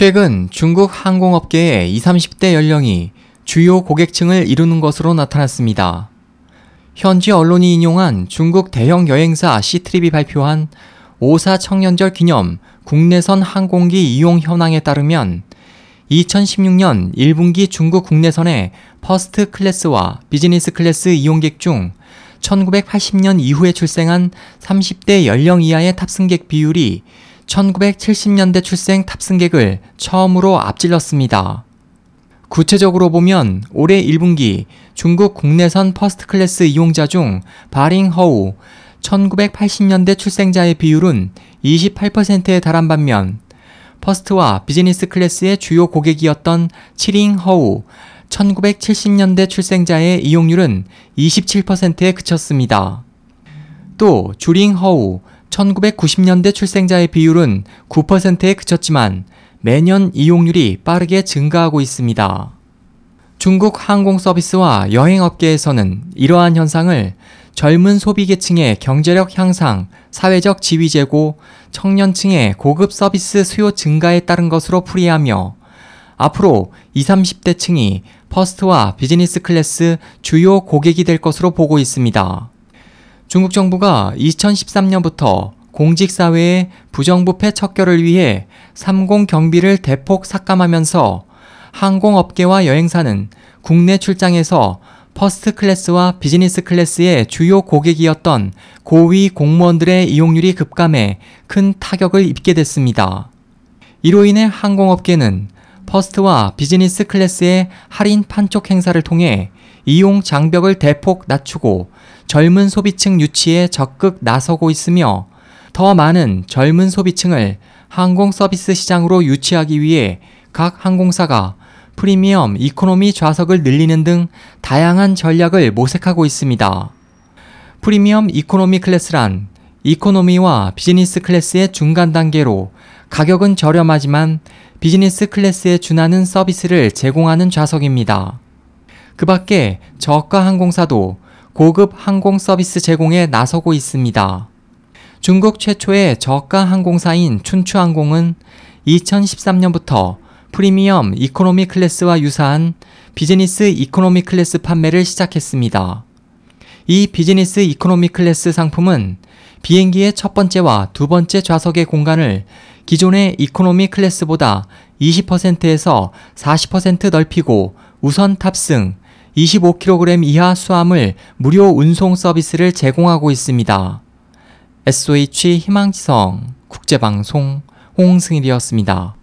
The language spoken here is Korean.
최근 중국 항공업계의 20, 30대 연령이 주요 고객층을 이루는 것으로 나타났습니다. 현지 언론이 인용한 중국 대형 여행사 시트립이 발표한 5사 청년절 기념 국내선 항공기 이용 현황에 따르면 2016년 1분기 중국 국내선의 퍼스트 클래스와 비즈니스 클래스 이용객 중 1980년 이후에 출생한 30대 연령 이하의 탑승객 비율이 1970년대 출생 탑승객을 처음으로 앞질렀습니다. 구체적으로 보면 올해 1분기 중국 국내선 퍼스트 클래스 이용자 중 바링허우 1980년대 출생자의 비율은 28%에 달한 반면 퍼스트와 비즈니스 클래스의 주요 고객이었던 치링허우 1970년대 출생자의 이용률은 27%에 그쳤습니다. 또 주링허우 1990년대 출생자의 비율은 9%에 그쳤지만 매년 이용률이 빠르게 증가하고 있습니다. 중국 항공 서비스와 여행 업계에서는 이러한 현상을 젊은 소비계층의 경제력 향상, 사회적 지위 제고, 청년층의 고급 서비스 수요 증가에 따른 것으로 풀이하며 앞으로 20, 30대 층이 퍼스트와 비즈니스 클래스 주요 고객이 될 것으로 보고 있습니다. 중국 정부가 2013년부터 공직사회의 부정부패 척결을 위해 30 경비를 대폭 삭감하면서 항공업계와 여행사는 국내 출장에서 퍼스트 클래스와 비즈니스 클래스의 주요 고객이었던 고위 공무원들의 이용률이 급감해 큰 타격을 입게 됐습니다. 이로 인해 항공업계는 퍼스트와 비즈니스 클래스의 할인 판촉 행사를 통해 이용 장벽을 대폭 낮추고 젊은 소비층 유치에 적극 나서고 있으며 더 많은 젊은 소비층을 항공 서비스 시장으로 유치하기 위해 각 항공사가 프리미엄 이코노미 좌석을 늘리는 등 다양한 전략을 모색하고 있습니다. 프리미엄 이코노미 클래스란 이코노미와 비즈니스 클래스의 중간 단계로 가격은 저렴하지만 비즈니스 클래스에 준하는 서비스를 제공하는 좌석입니다. 그 밖에 저가 항공사도 고급 항공 서비스 제공에 나서고 있습니다. 중국 최초의 저가 항공사인 춘추항공은 2013년부터 프리미엄 이코노미 클래스와 유사한 비즈니스 이코노미 클래스 판매를 시작했습니다. 이 비즈니스 이코노미 클래스 상품은 비행기의 첫 번째와 두 번째 좌석의 공간을 기존의 이코노미 클래스보다 20%에서 40% 넓히고 우선 탑승, 25kg 이하 수하물 무료 운송 서비스를 제공하고 있습니다. SOH 희망지성 국제방송 홍승일이었습니다.